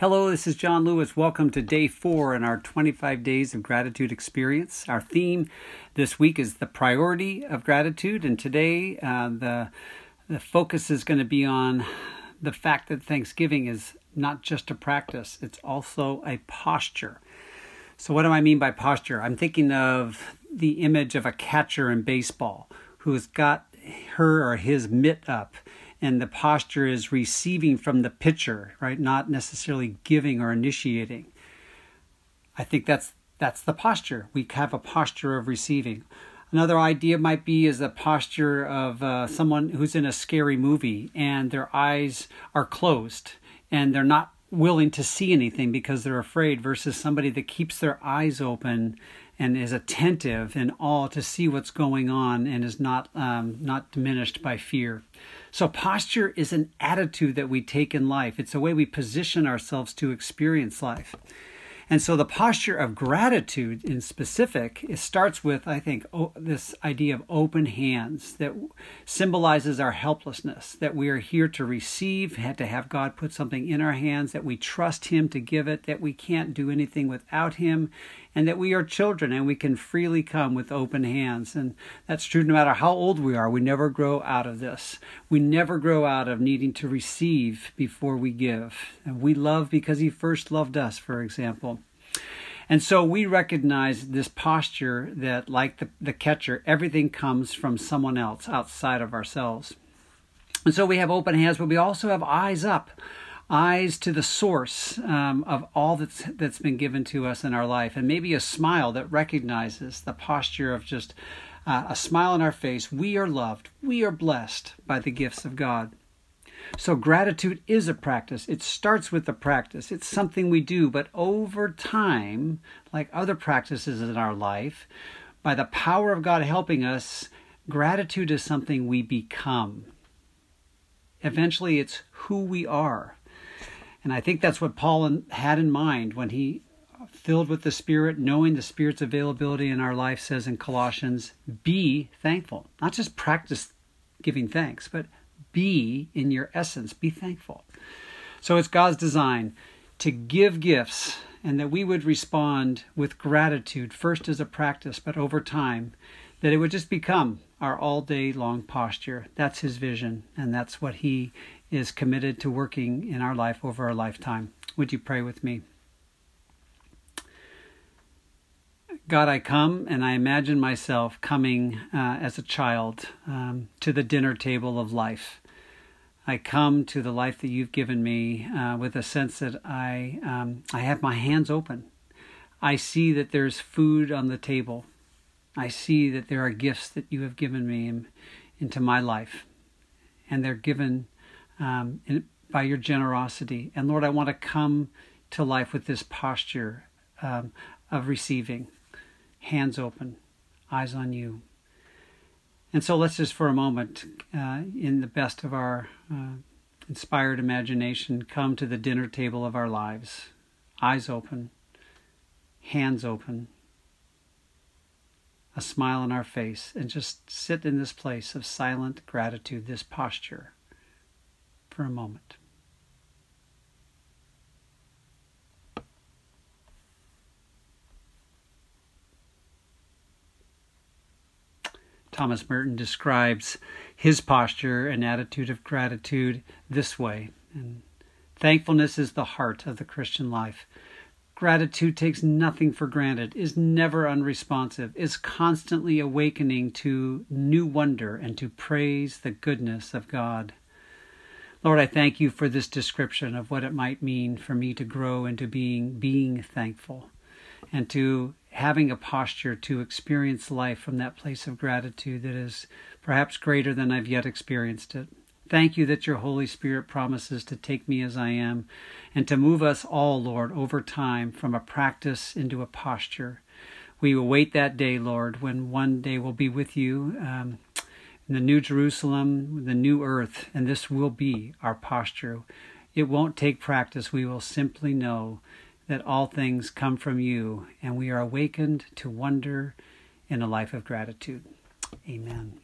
Hello, this is John Lewis. Welcome to day four in our 25 Days of Gratitude experience. Our theme this week is the priority of gratitude, and today uh, the the focus is going to be on the fact that Thanksgiving is not just a practice; it's also a posture. So, what do I mean by posture? I'm thinking of the image of a catcher in baseball who's got her or his mitt up and the posture is receiving from the pitcher, right? Not necessarily giving or initiating. I think that's that's the posture. We have a posture of receiving. Another idea might be is a posture of uh, someone who's in a scary movie and their eyes are closed and they're not willing to see anything because they're afraid versus somebody that keeps their eyes open and is attentive and all to see what's going on and is not um, not diminished by fear. So posture is an attitude that we take in life. It's a way we position ourselves to experience life. And so the posture of gratitude in specific, it starts with, I think, this idea of open hands that symbolizes our helplessness, that we are here to receive, had to have God put something in our hands, that we trust Him to give it, that we can't do anything without Him, and that we are children and we can freely come with open hands. And that's true no matter how old we are. We never grow out of this. We never grow out of needing to receive before we give. And we love because He first loved us, for example. And so we recognize this posture that, like the, the catcher, everything comes from someone else outside of ourselves. And so we have open hands, but we also have eyes up, eyes to the source um, of all that's that's been given to us in our life, and maybe a smile that recognizes the posture of just uh, a smile on our face. We are loved. We are blessed by the gifts of God. So, gratitude is a practice. It starts with the practice. It's something we do, but over time, like other practices in our life, by the power of God helping us, gratitude is something we become. Eventually, it's who we are. And I think that's what Paul had in mind when he, filled with the Spirit, knowing the Spirit's availability in our life, says in Colossians, be thankful. Not just practice giving thanks, but be in your essence. Be thankful. So it's God's design to give gifts and that we would respond with gratitude, first as a practice, but over time, that it would just become our all day long posture. That's His vision, and that's what He is committed to working in our life over our lifetime. Would you pray with me? God, I come and I imagine myself coming uh, as a child um, to the dinner table of life. I come to the life that you've given me uh, with a sense that I um, I have my hands open. I see that there's food on the table. I see that there are gifts that you have given me into my life, and they're given um, in, by your generosity. And Lord, I want to come to life with this posture um, of receiving hands open, eyes on you. And so let's just for a moment, uh, in the best of our uh, inspired imagination, come to the dinner table of our lives, eyes open, hands open, a smile on our face, and just sit in this place of silent gratitude, this posture, for a moment. Thomas Merton describes his posture and attitude of gratitude this way. And thankfulness is the heart of the Christian life. Gratitude takes nothing for granted, is never unresponsive, is constantly awakening to new wonder and to praise the goodness of God. Lord, I thank you for this description of what it might mean for me to grow into being being thankful and to having a posture to experience life from that place of gratitude that is perhaps greater than I've yet experienced it. Thank you that your Holy Spirit promises to take me as I am and to move us all, Lord, over time from a practice into a posture. We await that day, Lord, when one day we'll be with you um, the New Jerusalem, the new earth, and this will be our posture. It won't take practice. We will simply know that all things come from you, and we are awakened to wonder in a life of gratitude. Amen.